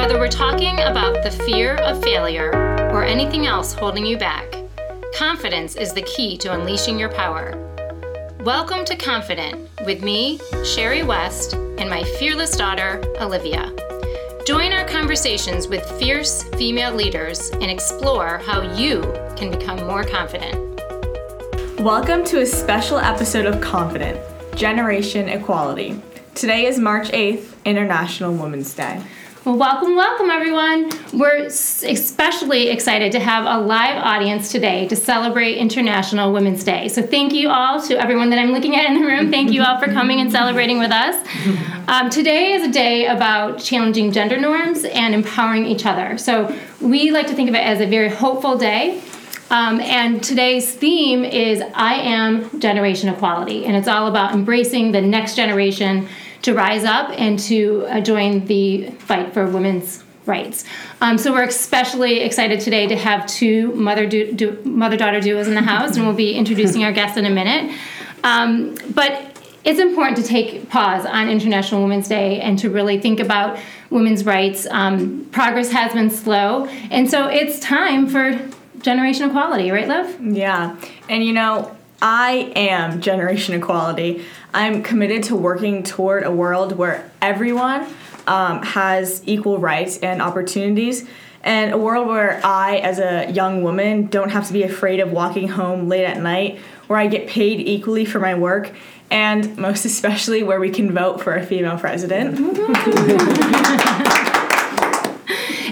Whether we're talking about the fear of failure or anything else holding you back, confidence is the key to unleashing your power. Welcome to Confident with me, Sherry West, and my fearless daughter, Olivia. Join our conversations with fierce female leaders and explore how you can become more confident. Welcome to a special episode of Confident Generation Equality. Today is March 8th, International Women's Day. Well, welcome, welcome, everyone. We're especially excited to have a live audience today to celebrate International Women's Day. So, thank you all to everyone that I'm looking at in the room. Thank you all for coming and celebrating with us. Um, today is a day about challenging gender norms and empowering each other. So, we like to think of it as a very hopeful day. Um, and today's theme is I am generation equality, and it's all about embracing the next generation to rise up and to uh, join the fight for women's rights. Um, so we're especially excited today to have two mother du- du- mother daughter duos in the house, and we'll be introducing our guests in a minute. Um, but it's important to take pause on International Women's Day and to really think about women's rights. Um, progress has been slow, and so it's time for generation equality, right, love? Yeah, and you know, I am generation equality. I'm committed to working toward a world where everyone um, has equal rights and opportunities, and a world where I, as a young woman, don't have to be afraid of walking home late at night, where I get paid equally for my work, and most especially where we can vote for a female president.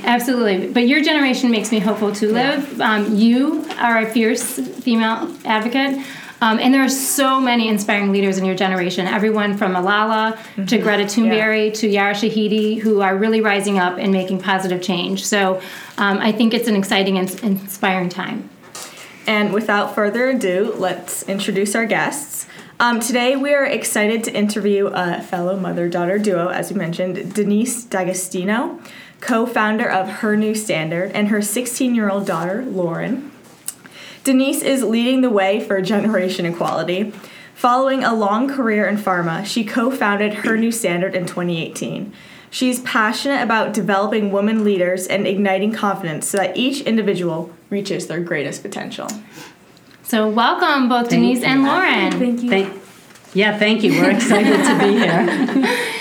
Absolutely. But your generation makes me hopeful to live. Um, you are a fierce female advocate. Um, and there are so many inspiring leaders in your generation, everyone from Malala mm-hmm. to Greta Thunberg yeah. to Yara Shahidi, who are really rising up and making positive change. So um, I think it's an exciting and inspiring time. And without further ado, let's introduce our guests. Um, today, we are excited to interview a fellow mother daughter duo, as we mentioned, Denise D'Agostino, co founder of Her New Standard, and her 16 year old daughter, Lauren. Denise is leading the way for generation equality. Following a long career in pharma, she co founded Her New Standard in 2018. She's passionate about developing women leaders and igniting confidence so that each individual reaches their greatest potential. So, welcome both thank Denise you. and Lauren. Thank you. Thank, yeah, thank you. We're excited to be here.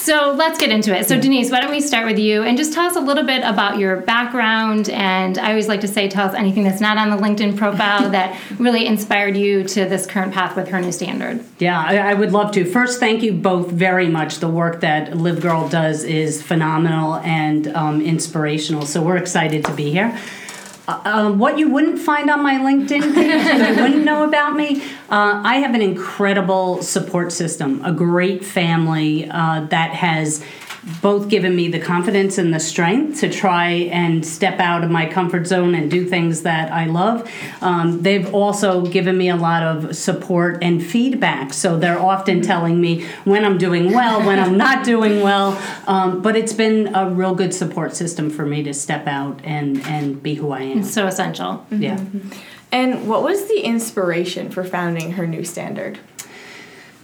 So let's get into it. So, Denise, why don't we start with you and just tell us a little bit about your background? And I always like to say, tell us anything that's not on the LinkedIn profile that really inspired you to this current path with her new standard. Yeah, I, I would love to. First, thank you both very much. The work that Live Girl does is phenomenal and um, inspirational. So, we're excited to be here. Uh, um, what you wouldn't find on my LinkedIn page you wouldn't know about me, uh, I have an incredible support system, a great family uh, that has both given me the confidence and the strength to try and step out of my comfort zone and do things that I love. Um, they've also given me a lot of support and feedback. So they're often telling me when I'm doing well, when I'm not doing well. Um, but it's been a real good support system for me to step out and, and be who I am. It's so essential. Mm-hmm. Yeah. And what was the inspiration for founding her new standard?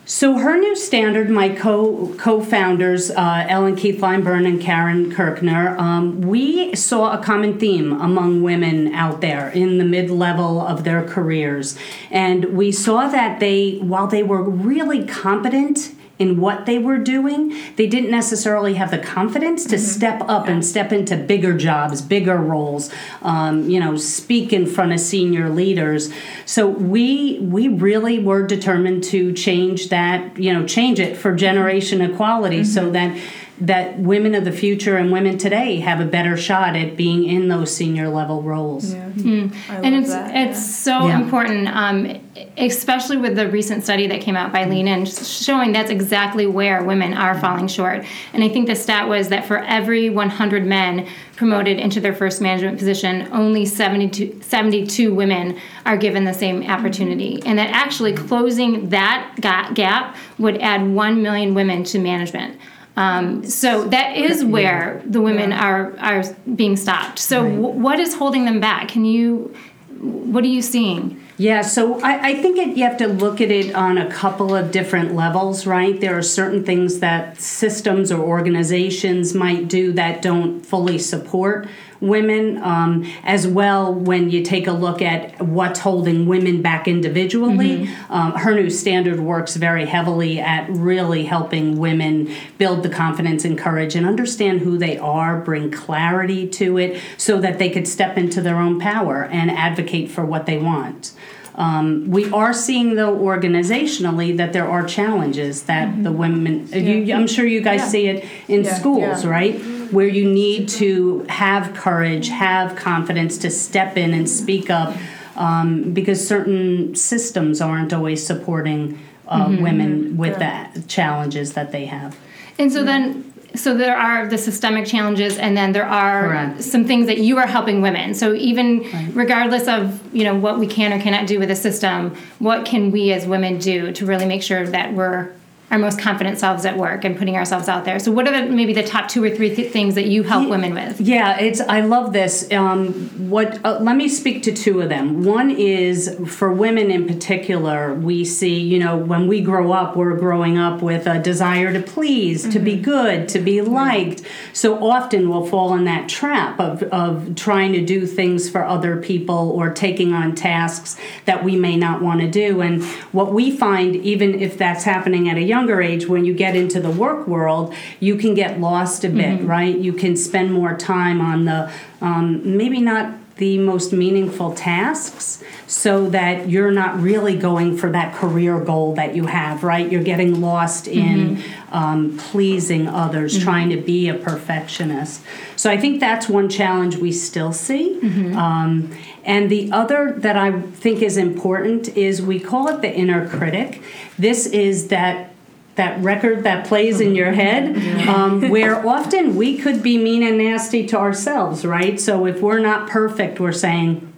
So her new standard, my co co-founders, uh, Ellen Keith Lineburn and Karen Kirkner, um, we saw a common theme among women out there in the mid level of their careers, and we saw that they, while they were really competent in what they were doing, they didn't necessarily have the confidence to mm-hmm. step up yeah. and step into bigger jobs, bigger roles, um, you know, speak in front of senior leaders. So we we really were determined to change that, you know, change it for generation equality, mm-hmm. so that that women of the future and women today have a better shot at being in those senior level roles. Yeah. Mm. And it's that, it's yeah. so yeah. important, um, especially with the recent study that came out by Lean In, showing that's exactly where women are falling short. And I think the stat was that for every 100 men promoted into their first management position, only 72, 72 women are given the same opportunity. And that actually closing that gap would add 1 million women to management. Um, so that is where the women yeah. are are being stopped. So right. w- what is holding them back? Can you? What are you seeing? Yeah, so I, I think it, you have to look at it on a couple of different levels, right? There are certain things that systems or organizations might do that don't fully support women, um, as well when you take a look at what's holding women back individually. Um, her new standard works very heavily at really helping women build the confidence and courage and understand who they are, bring clarity to it so that they could step into their own power and advocate for what they want. Um, we are seeing, though, organizationally, that there are challenges that the women. You, I'm sure you guys Yeah. see it in Yeah. schools, Yeah. right? Where you need to have courage, have confidence to step in and speak up, um, because certain systems aren't always supporting uh, women with the challenges that they have. And so then, so there are the systemic challenges, and then there are Correct. some things that you are helping women. So even regardless of you know what we can or cannot do with the system, what can we as women do to really make sure that we're our most confident selves at work and putting ourselves out there? So what are the, maybe the top two or three th- things that you help women with? Yeah, it's. I love this. Um, what? Uh, let me speak to two of them. One is for women in particular. We see, you know, when we grow up, we're growing up with a desire to please, to be good, to be liked. So often we'll fall in that trap of of trying to do things for other people or taking on tasks that we may not want to do. And what we find, even if that's happening at a younger age, when you get into the work world, you can get lost a bit, right? You can spend more time on the um, maybe not the most meaningful tasks so that you're not really going for that career goal that you have, right? You're getting lost in um, pleasing others, trying to be a perfectionist. So I think that's one challenge we still see. Um, and the other that I think is important is we call it the inner critic. This is that that record that plays in your head, um, where often we could be mean and nasty to ourselves, right? So if we're not perfect, we're saying,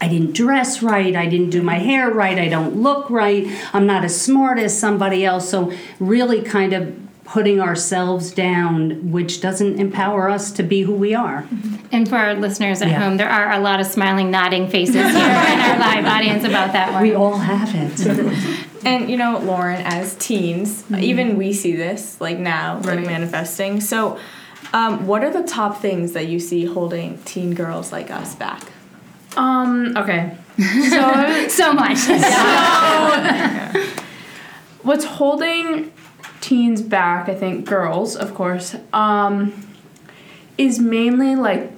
I didn't dress right, I didn't do my hair right, I don't look right, I'm not as smart as somebody else. So really kind of putting ourselves down, which doesn't empower us to be who we are. And for our listeners at Yeah. home, there are a lot of smiling, nodding faces here in our live audience about that one. We all have it. And you know, Lauren, as teens, even we see this like now, like manifesting. So, um, what are the top things that you see holding teen girls like us back? Um, okay. So so much. what's holding teens back, I think girls, of course, um, is mainly like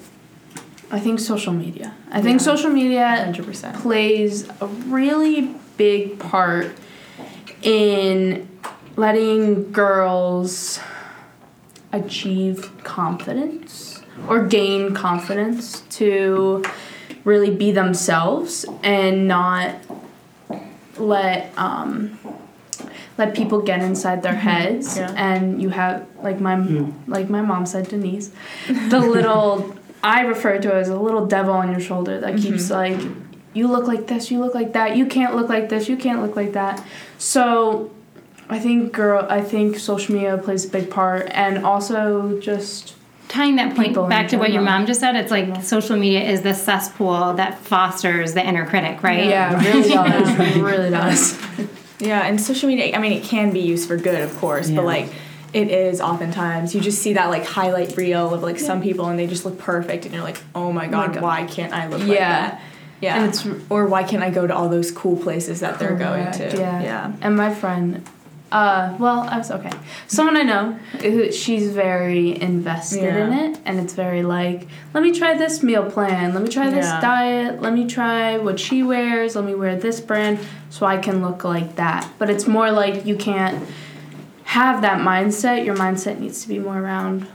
I think social media. I think social media 100%. plays a really big part in letting girls achieve confidence or gain confidence to really be themselves and not let um, let people get inside their mm-hmm. heads. Yeah. and you have like my hmm. like my mom said Denise the little I refer to it as a little devil on your shoulder that mm-hmm. keeps like you look like this you look like that you can't look like this you can't look like that so I think girl I think social media plays a big part and also just Tying that point People back to what your mom just said, it's like social media is the cesspool that fosters the inner critic, right? yeah it really does it really does Yeah, and social media, I mean, it can be used for good, of course, Yeah. but like, it is oftentimes you just see that like highlight reel of like some people and they just look perfect and you're like, oh my oh god, God. why can't I look like that? Yeah, And it's- or why can't I go to all those cool places that they're going to? Yeah. yeah. And my friend, uh, well, I was okay. Someone I know, who she's very invested in it, and it's very like, let me try this meal plan, let me try this Yeah. diet, let me try what she wears, let me wear this brand, so I can look like that. But it's more like you can't have that mindset. Your mindset needs to be more around.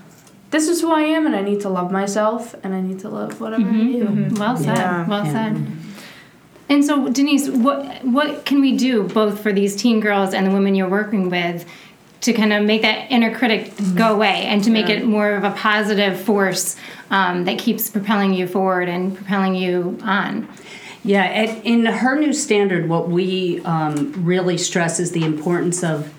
This is who I am, and I need to love myself, and I need to love whatever I do. Well said. Yeah. Well Yeah. said. And so, Denise, what what can we do both for these teen girls and the women you're working with to kind of make that inner critic go away and to make it more of a positive force um, that keeps propelling you forward and propelling you on? Yeah, at, in her new standard, what we um, really stress is the importance of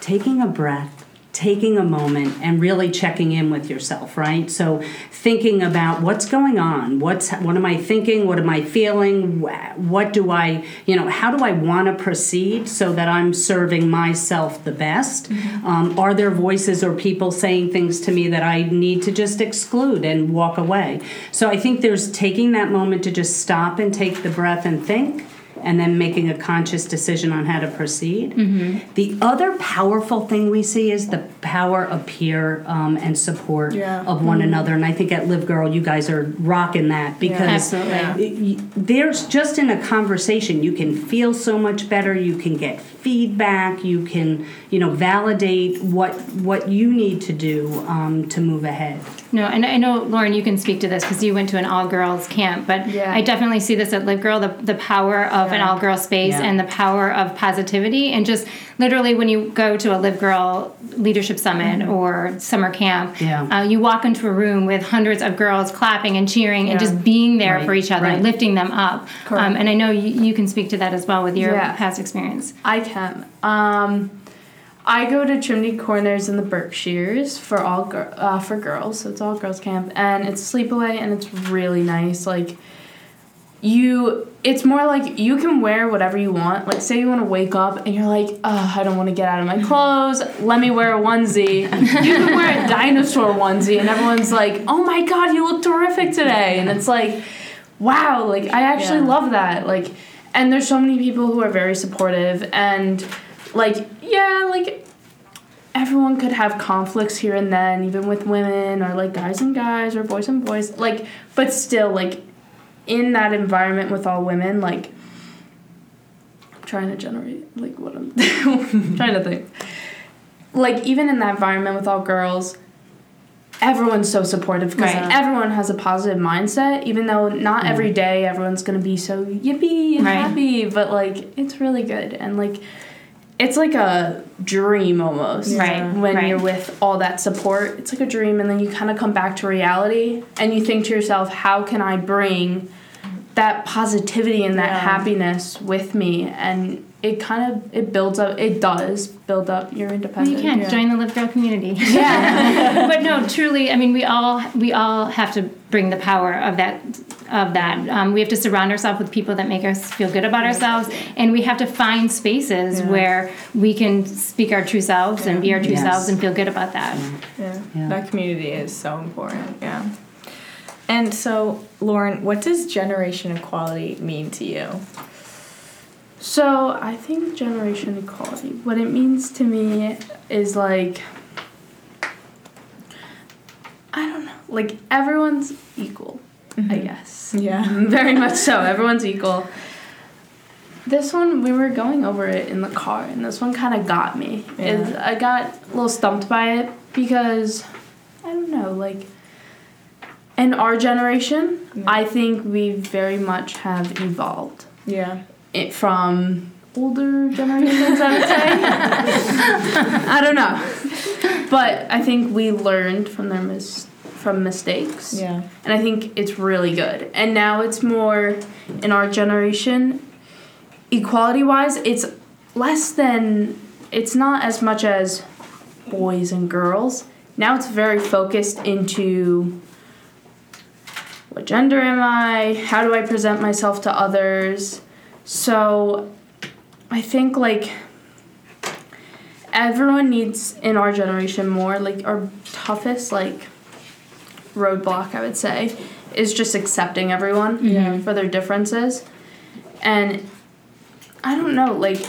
taking a breath, taking a moment and really checking in with yourself, right? So thinking about what's going on, what's what am I thinking, what am I feeling, what do I, you know, how do I want to proceed so that I'm serving myself the best? Mm-hmm. Um, are there voices or people saying things to me that I need to just exclude and walk away? So I think there's taking that moment to just stop and take the breath and think and then making a conscious decision on how to proceed. Mm-hmm. The other powerful thing we see is the power of peer um, and support yeah. of one mm-hmm. another. And I think at Live Girl, you guys are rocking that because yeah, there's just in a conversation, you can feel so much better. You can get feedback. You can, you know, validate what what you need to do um, to move ahead. No, and I know Lauren, you can speak to this because you went to an all girls camp, but yeah. I definitely see this at Live Girl the, the power of yeah. an all girl space yeah. and the power of positivity. And just literally, when you go to a Live Girl leadership summit mm-hmm. or summer camp, uh, you walk into a room with hundreds of girls clapping and cheering and just being there right. for each other, right. lifting them up. Um, and I know you, you, can speak to that as well with your past experience. I can. Um, I go to Chimney Corners in the Berkshires for all gir- uh, for girls, so it's all girls camp, and it's sleepaway, and it's really nice. Like you, it's more like you can wear whatever you want. Like say you want to wake up and you're like, oh, I don't want to get out of my clothes. Let me wear a onesie. you can wear a dinosaur onesie, and everyone's like, oh my god, you look terrific today, and it's like, wow, like I actually yeah. love that, like. And there's so many people who are very supportive and like yeah, like everyone could have conflicts here and then, even with women or like guys and guys or boys and boys. Like, but still, like in that environment with all women, like I'm trying to generate like what I'm trying to think. Like even in that environment with all girls, everyone's so supportive because right. everyone has a positive mindset even though not mm. every day everyone's gonna be so yippee and right. happy but like it's really good and like it's like a dream almost right when right. you're with all that support it's like a dream and then you kind of come back to reality and you think to yourself how can i bring that positivity and that yeah. happiness with me and it kind of it builds up it does build up your independence well, you can yeah. join the live girl community yeah but no truly i mean we all we all have to bring the power of that of that. Um, we have to surround ourselves with people that make us feel good about ourselves, and we have to find spaces yeah. where we can speak our true selves yeah. and be our true yes. selves and feel good about that. Yeah. yeah, that community is so important. Yeah. And so, Lauren, what does generation equality mean to you? So, I think generation equality, what it means to me is like, I don't know, like everyone's equal mm-hmm. I guess. Yeah. Very much so. Everyone's equal. This one, we were going over it in the car, and this one kind of got me. Yeah. I got a little stumped by it because, I don't know, like, in our generation, yeah. I think we very much have evolved. Yeah. It from older generations, I would say. I don't know. But I think we learned from their mistakes from mistakes. Yeah. And I think it's really good. And now it's more in our generation, equality wise, it's less than, it's not as much as boys and girls. Now it's very focused into what gender am I? How do I present myself to others? So I think like everyone needs in our generation more like our toughest like roadblock, I would say, is just accepting everyone yeah. for their differences. And I don't know, like,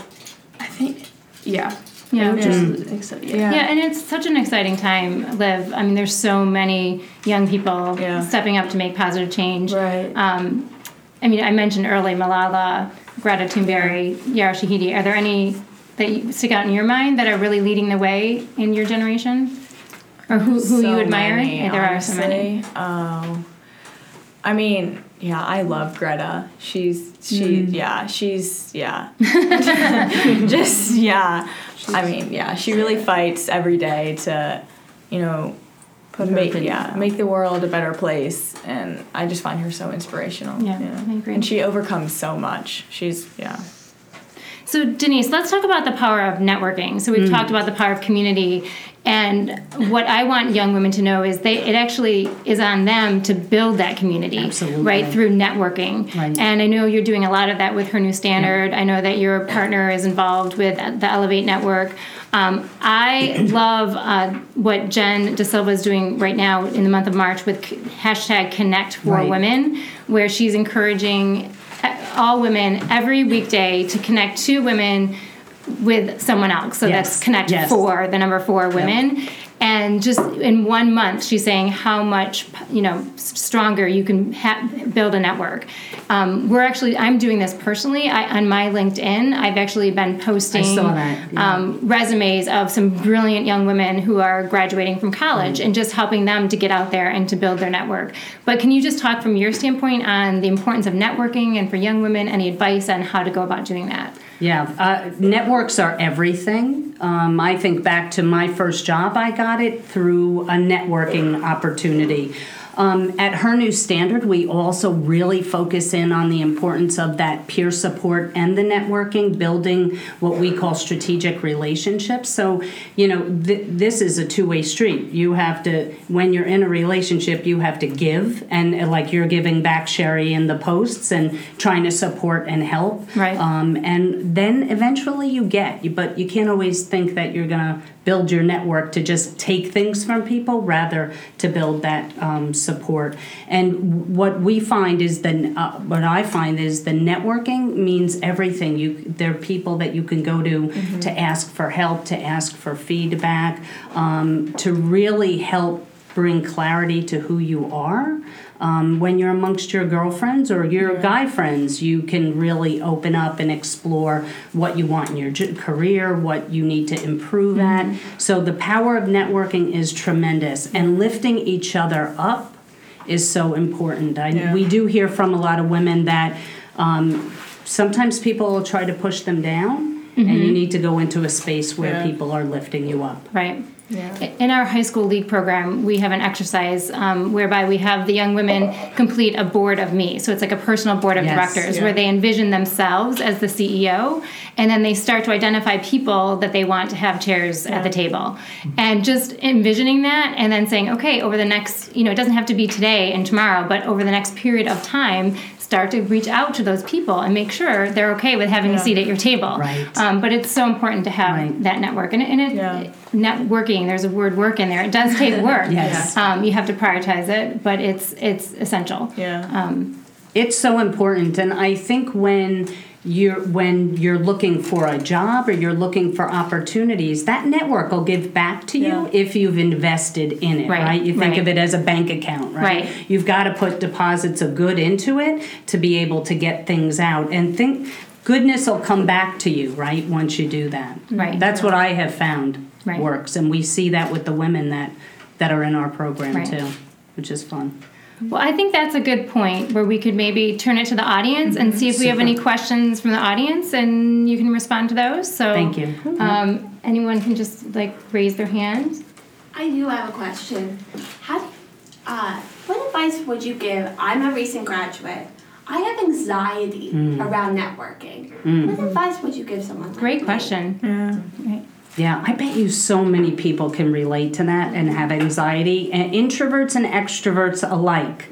I think, yeah. Yeah. Just, yeah. yeah. yeah, and it's such an exciting time, Liv. I mean, there's so many young people yeah. stepping up to make positive change. Right. Um, I mean, I mentioned early Malala, Greta Thunberg, Yara Shahidi. Are there any that stick out in your mind that are really leading the way in your generation? Or who, who so you admire? Many, there honestly. are so many. Um, I mean, yeah, I love Greta. She's she mm. yeah, she's yeah. Just yeah. She's, I mean, yeah, she really fights every day to, you know, Put make yeah, make the world a better place and I just find her so inspirational. Yeah, yeah. I agree. And she overcomes so much. She's yeah. So, Denise, let's talk about the power of networking. So, we've talked about the power of community. And what I want young women to know is they it actually is on them to build that community, Absolutely. right, through networking. Right. And I know you're doing a lot of that with Her New Standard. I know that your partner is involved with the Elevate Network. Um, I love uh, what Jen De Silva is doing right now in the month of March with hashtag Connect for Right. Women, where she's encouraging uh, all women every weekday to connect two women with someone else. So Yes. that's connect Yes. four, the number four women. And just in one month, she's saying how much you know stronger you can ha- build a network. Um, we're actually, I'm doing this personally. I, on my LinkedIn, I've actually been posting that, yeah. um, resumes of some brilliant young women who are graduating from college and just helping them to get out there and to build their network. But can you just talk from your standpoint on the importance of networking and for young women, any advice on how to go about doing that? Yeah, uh, networks are everything. Um, I think back to my first job, I got it through a networking opportunity. Um, at Her New Standard, we also really focus in on the importance of that peer support and the networking, building what we call strategic relationships. So, you know, th- this is a two way street. You have to, when you're in a relationship, you have to give, and uh, like you're giving back, Sherry, in the posts and trying to support and help. Right. Um, and then eventually you get, but you can't always think that you're going to build your network to just take things from people, rather to build that um, support. And what we find is the uh, what I find is the networking means everything. You there are people that you can go to to ask for help, to ask for feedback, um, to really help bring clarity to who you are. Um, when you're amongst your girlfriends or your guy friends, you can really open up and explore what you want in your j- career, what you need to improve at. So the power of networking is tremendous, and lifting each other up is so important. I, Yeah. We do hear from a lot of women that um, sometimes people try to push them down, and you need to go into a space where Yeah. people are lifting you up. Right. Yeah. In our high school league program, we have an exercise um, whereby we have the young women complete a board of me. So it's like a personal board of Yes. directors Yeah. where they envision themselves as the CEO and then they start to identify people that they want to have chairs at the table. And just envisioning that and then saying, okay, over the next, you know, it doesn't have to be today and tomorrow, but over the next period of time, start to reach out to those people and make sure they're okay with having a seat at your table. Right. Um, but it's so important to have Right. that network. And, and it, Yeah. networking there's a word work in there it does take work Yes. um, you have to prioritize it but it's it's essential Yeah. um, It's so important, and I think when you're when you're looking for a job or you're looking for opportunities, that network will give back to you Yeah. if you've invested in it, Right, right? You think right. of it as a bank account, right? Right. You've got to put deposits of good into it to be able to get things out, and think goodness will come back to you, right? Once you do that, Right. That's what I have found Right. works, and we see that with the women that that are in our program too, which is fun. Well i think that's a good point where we could maybe turn it to the audience and see if we have any questions from the audience and you can respond to those so Thank you. um, anyone can just like raise their hand I do have a question. How, do- uh, what advice would you give? I'm a recent graduate. I have anxiety Mm. around networking. What advice would you give someone? like great me? question Yeah. right. Yeah, I bet you so many people can relate to that and have anxiety, and introverts and extroverts alike.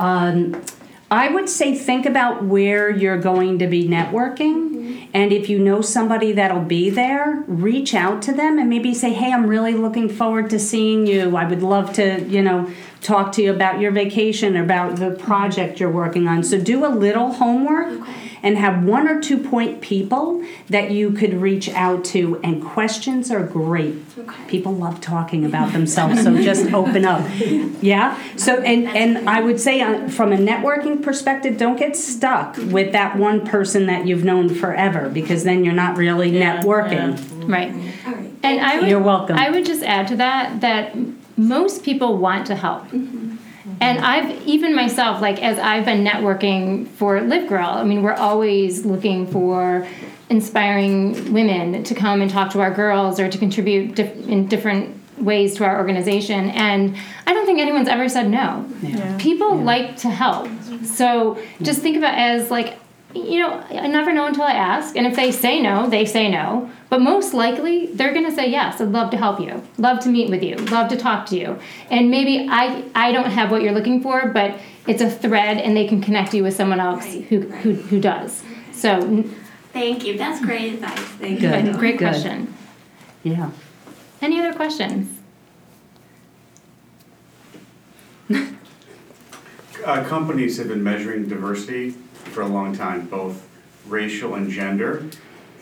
Um, I would say think about where you're going to be networking, and if you know somebody that'll be there, reach out to them and maybe say, "Hey, I'm really looking forward to seeing you. I would love to, you know, talk to you about your vacation, or about the project you're working on." So do a little homework and have one or two point people that you could reach out to. And questions are great. Okay. people love talking about themselves so just open up. Yeah? So and and i would say uh, from a networking perspective don't get stuck with that one person that you've known forever because then you're not really Yeah, networking. right. All right. and i would You're welcome. i would just add to that that most people want to help And I've even myself, like as I've been networking for Live Girl, I mean, we're always looking for inspiring women to come and talk to our girls or to contribute dif- in different ways to our organization. And I don't think anyone's ever said no. Yeah. People like to help. So just think about it as like you know, I never know until I ask. And if they say no, they say no. But most likely, they're going to say yes. I'd love to help you, love to meet with you, love to talk to you. And maybe I, I don't have what you're looking for, but it's a thread, and they can connect you with someone else Right, who, right. who who does. So, Thank you. That's great advice. Thank you. Good. great Good. question. Yeah. Any other questions? Uh, companies have been measuring diversity for a long time, both racial and gender,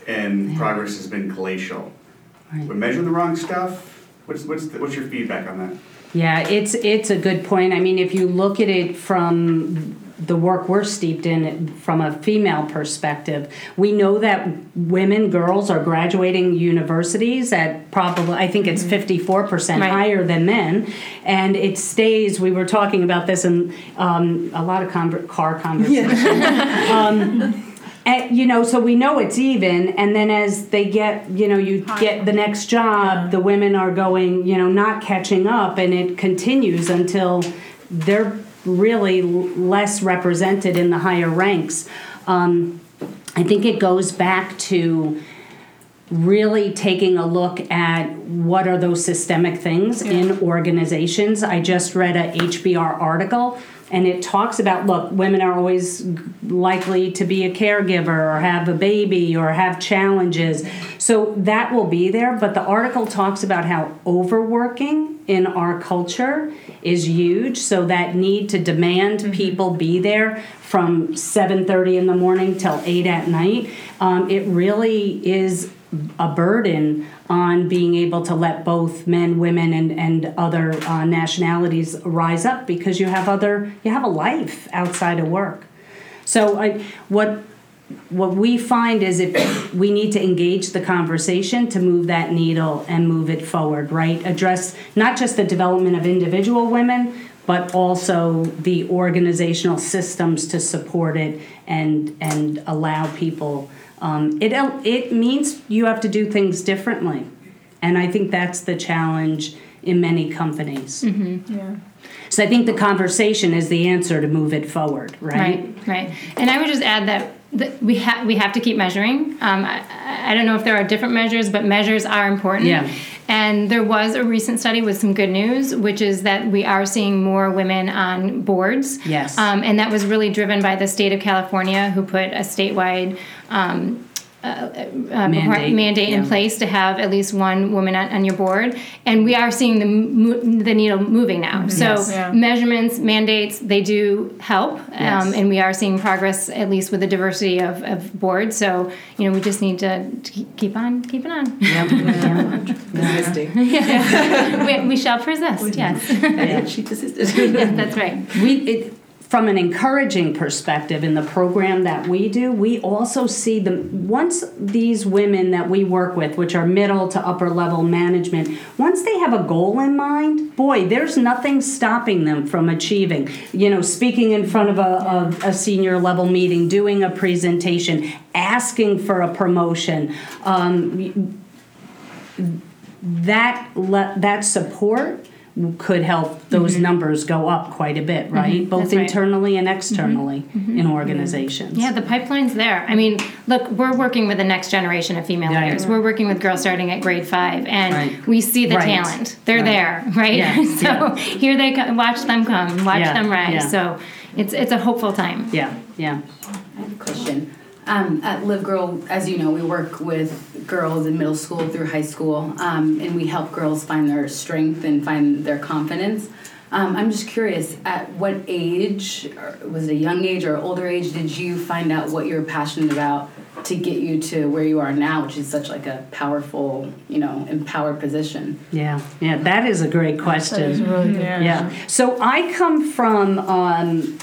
and progress has been glacial. Right. We're measuring the wrong stuff. What's what's the, what's your feedback on that? Yeah, it's it's a good point. I mean, if you look at it from the work we're steeped in from a female perspective, we know that women, girls are graduating universities at probably I think it's 54% Right. higher than men, and it stays. We were talking about this in um, a lot of conver- car conversations. And, you know, so we know it's even, and then as they get, you know, you get the next job, the women are going, you know, not catching up, and it continues until they're really less represented in the higher ranks. Um, I think it goes back to really taking a look at what are those systemic things in organizations. I just read a HBR article and it talks about look, women are always likely to be a caregiver or have a baby or have challenges. So that will be there, but the article talks about how overworking in our culture is huge so that need to demand people be there from 7.30 in the morning till 8 at night um, it really is a burden on being able to let both men women and, and other uh, nationalities rise up because you have other you have a life outside of work so I, what what we find is if we need to engage the conversation to move that needle and move it forward, right? Address not just the development of individual women, but also the organizational systems to support it and and allow people. Um, it it means you have to do things differently, and I think that's the challenge in many companies. Yeah. So I think the conversation is the answer to move it forward, right? Right, right. And I would just add that, that we have we have to keep measuring. Um, I, I don't know if there are different measures, but measures are important. Yeah. And there was a recent study with some good news, which is that we are seeing more women on boards. Yes. Um, and that was really driven by the state of California, who put a statewide. Um, uh, uh, Mandate, mandate in place to have at least one woman on, on your board, and we are seeing the mo- the needle moving now. So Yes. Yeah. measurements, mandates, they do help, Yes. um, and we are seeing progress at least with the diversity of, of boards. So you know we just need to, to keep on keeping on. Yep. Yeah. we, we shall persist. Yes, She persisted. yes, that's right. we it, from an encouraging perspective in the program that we do we also see them once these women that we work with which are middle to upper level management once they have a goal in mind boy there's nothing stopping them from achieving. You know speaking in front of a, a, a senior level meeting doing a presentation asking for a promotion um, that le- that support could help those numbers go up quite a bit, right? Both Mm-hmm. That's right. Mm-hmm. internally and externally in organizations. Yeah, the pipeline's there. I mean, look, we're working with the next generation of female Right. leaders. We're working with girls starting at grade five, and Right. we see the Right. talent. They're Right. there, right? Yeah, so yeah. here they come. Watch them come. Watch Yeah, them rise. yeah. So it's it's a hopeful time. Yeah, yeah. I have a question. Um, at Live Girl, as you know, we work with girls in middle school through high school, um, and we help girls find their strength and find their confidence. Um, I'm just curious, at what age, or was it a young age or older age, did you find out what you're passionate about to get you to where you are now, which is such like a powerful, you know, empowered position? Yeah, yeah, that is a great question. really good. Yeah. So I come from, um,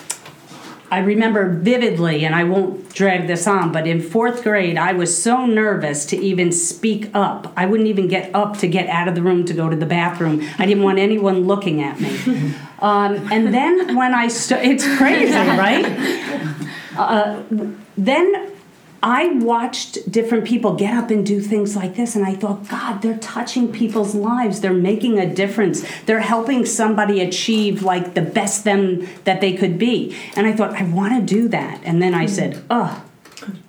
I remember vividly, and I won't drag this on, but in fourth grade, I was so nervous to even speak up. I wouldn't even get up to get out of the room to go to the bathroom. I didn't want anyone looking at me. Um, and then when I, st- it's crazy, right? Uh, then I watched different people get up and do things like this, and I thought, God, they're touching people's lives. They're making a difference. They're helping somebody achieve like the best them that they could be. And I thought, I want to do that. And then I said, oh,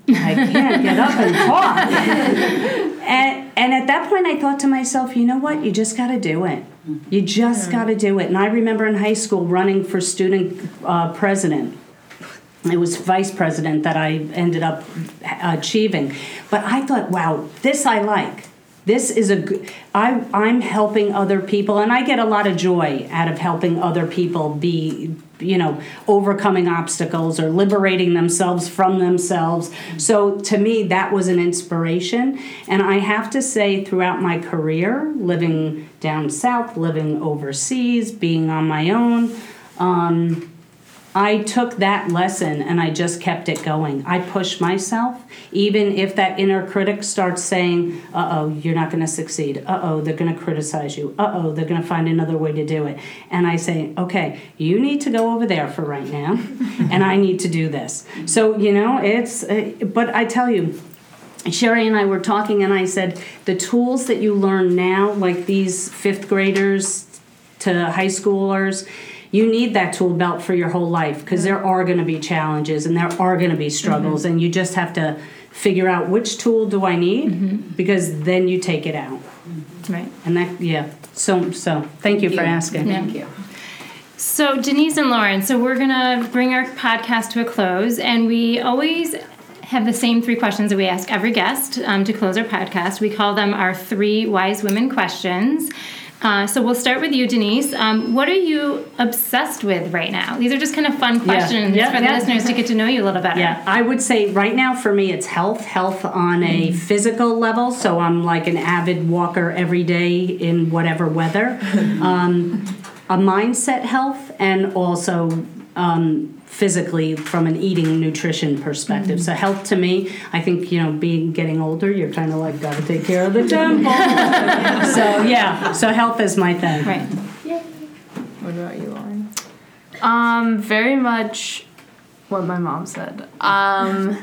I can't get up and talk. and, and at that point, I thought to myself, you know what? You just got to do it. You just got to do it. And I remember in high school running for student uh, president. It was vice president that I ended up achieving. But I thought, wow, this I like. This is a good, I, I'm helping other people, and I get a lot of joy out of helping other people be, you know, overcoming obstacles or liberating themselves from themselves. So to me, that was an inspiration. And I have to say, throughout my career, living down south, living overseas, being on my own, um, I took that lesson and I just kept it going. I pushed myself, even if that inner critic starts saying, uh oh, you're not going to succeed. Uh oh, they're going to criticize you. Uh oh, they're going to find another way to do it. And I say, okay, you need to go over there for right now, and I need to do this. So, you know, it's, uh, but I tell you, Sherry and I were talking, and I said, the tools that you learn now, like these fifth graders to high schoolers, you need that tool belt for your whole life because there are going to be challenges and there are going to be struggles mm-hmm. and you just have to figure out which tool do I need mm-hmm. because then you take it out. Right. And that yeah. So so thank you, thank for you. asking. Thank you. So Denise and Lauren, so we're gonna bring our podcast to a close, and we always have the same three questions that we ask every guest um, to close our podcast. We call them our three wise women questions. Uh, so we'll start with you, Denise. Um, what are you obsessed with right now? These are just kind of fun questions yeah. Yeah, for the yeah. listeners to get to know you a little better. Yeah, I would say right now for me it's health, health on a mm. physical level. So I'm like an avid walker every day in whatever weather. um, a mindset health and also um, physically from an eating nutrition perspective. Mm-hmm. So health to me, I think you know, being getting older, you're kind of like got to take care of the temple. so yeah, so health is my thing. Right. Yeah. What about you, Lauren? Um, very much what my mom said. Um,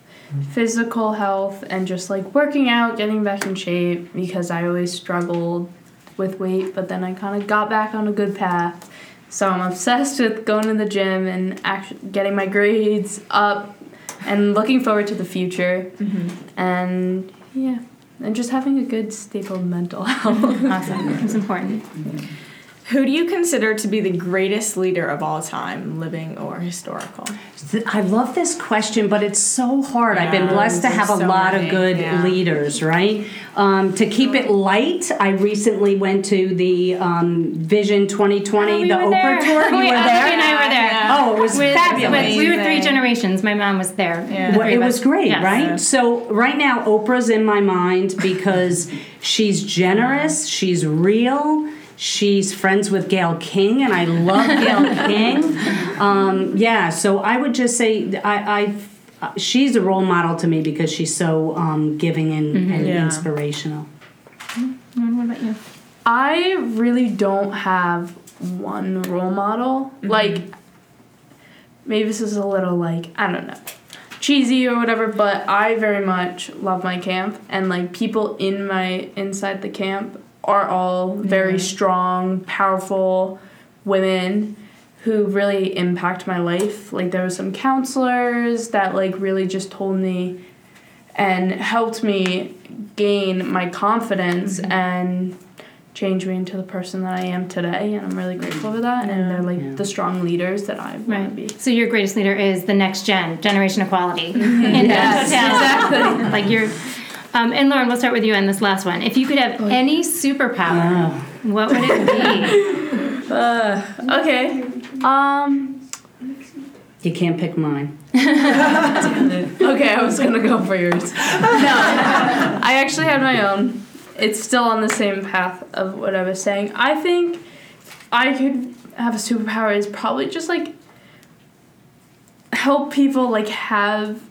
physical health and just like working out, getting back in shape because I always struggled with weight, but then I kind of got back on a good path so I'm obsessed with going to the gym and actually getting my grades up and looking forward to the future. Mm-hmm. And yeah, and just having a good, stable mental health. awesome. It's important. Who do you consider to be the greatest leader of all time, living or historical? I love this question, but it's so hard. Yeah, I've been blessed to have a so lot many. of good yeah. leaders, right? Um, to keep it light, I recently went to the um, Vision 2020, oh, we the Oprah there. tour. You we, were there? and I were there. Yeah. Oh, it was with, fabulous. With, we were three generations. My mom was there. Yeah. Well, it was great, yes. right? So right now, Oprah's in my mind because she's generous, she's real She's friends with Gayle King, and I love Gayle King. Um, yeah, so I would just say I, I, she's a role model to me because she's so um, giving and, mm-hmm. and yeah. inspirational. Mm-hmm. What about you? I really don't have one role model. Mm-hmm. Like, maybe this is a little like I don't know cheesy or whatever, but I very much love my camp and like people in my inside the camp are all very strong, powerful women who really impact my life. Like there were some counselors that like really just told me and helped me gain my confidence mm-hmm. and change me into the person that I am today, and I'm really grateful for that. And they're like yeah. the strong leaders that I want right. to be. So your greatest leader is the next gen, generation equality. yes, exactly. like you're um, and Lauren, we'll start with you on this last one. If you could have any superpower, what would it be? uh, okay. Um, you can't pick mine. okay, I was gonna go for yours. No, I actually had my own. It's still on the same path of what I was saying. I think I could have a superpower is probably just like help people like have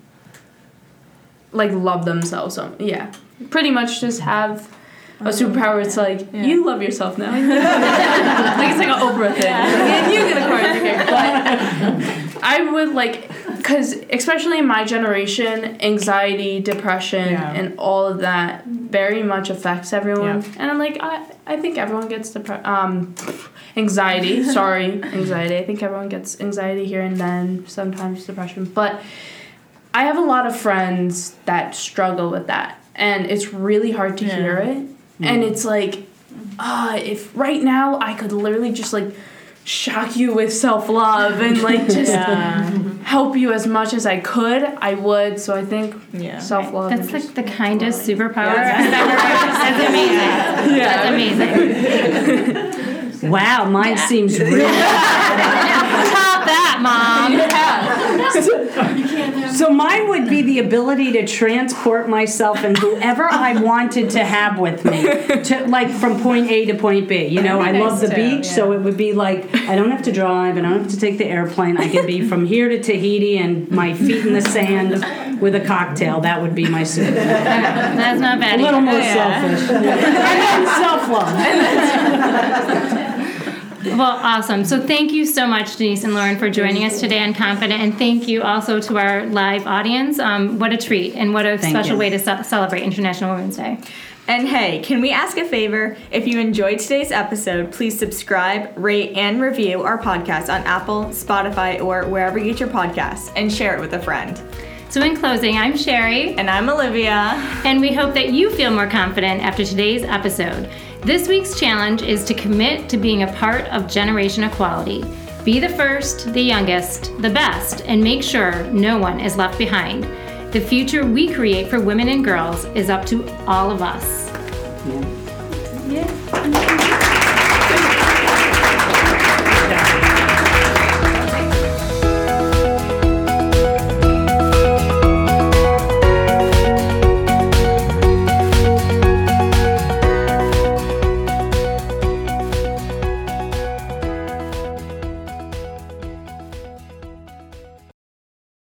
like love themselves. So yeah, pretty much just have a superpower. It's like yeah. you love yourself now. like it's like an Oprah thing. Yeah. And you get a card. But I would like, cause especially in my generation, anxiety, depression, yeah. and all of that very much affects everyone. And I'm like, I I think everyone gets depression. Um, anxiety. sorry, anxiety. I think everyone gets anxiety here and then. Sometimes depression, but I have a lot of friends that struggle with that, and it's really hard to hear it. And it's like, uh, if right now I could literally just like shock you with self love and like just help you as much as I could, I would. So I think Yeah. self love. That's like the kindest superpower I've ever. That's amazing. That's amazing. Wow, mine seems really. Top that, mom. So mine would be the ability to transport myself and whoever I wanted to have with me to like from point A to point B. You know, I love the too, beach, so it would be like I don't have to drive, and I don't have to take the airplane. I can be from here to Tahiti and my feet in the sand with a cocktail. That would be my superpower. That's not bad. A little either. more oh, selfish. and then self-love. Well, awesome. So thank you so much, Denise and Lauren, for joining us today on Confident, and thank you also to our live audience. Um, what a treat, and what a Thank special you. way to ce- celebrate International Women's Day. And hey, can we ask a favor? If you enjoyed today's episode, please subscribe, rate, and review our podcast on Apple, Spotify, or wherever you get your podcasts, and share it with a friend. So, in closing, I'm Sherry, And I'm Olivia. and we hope that you feel more confident after today's episode. This week's challenge is to commit to being a part of generation equality. Be the first, the youngest, the best, and make sure no one is left behind. The future we create for women and girls is up to all of us. Yeah.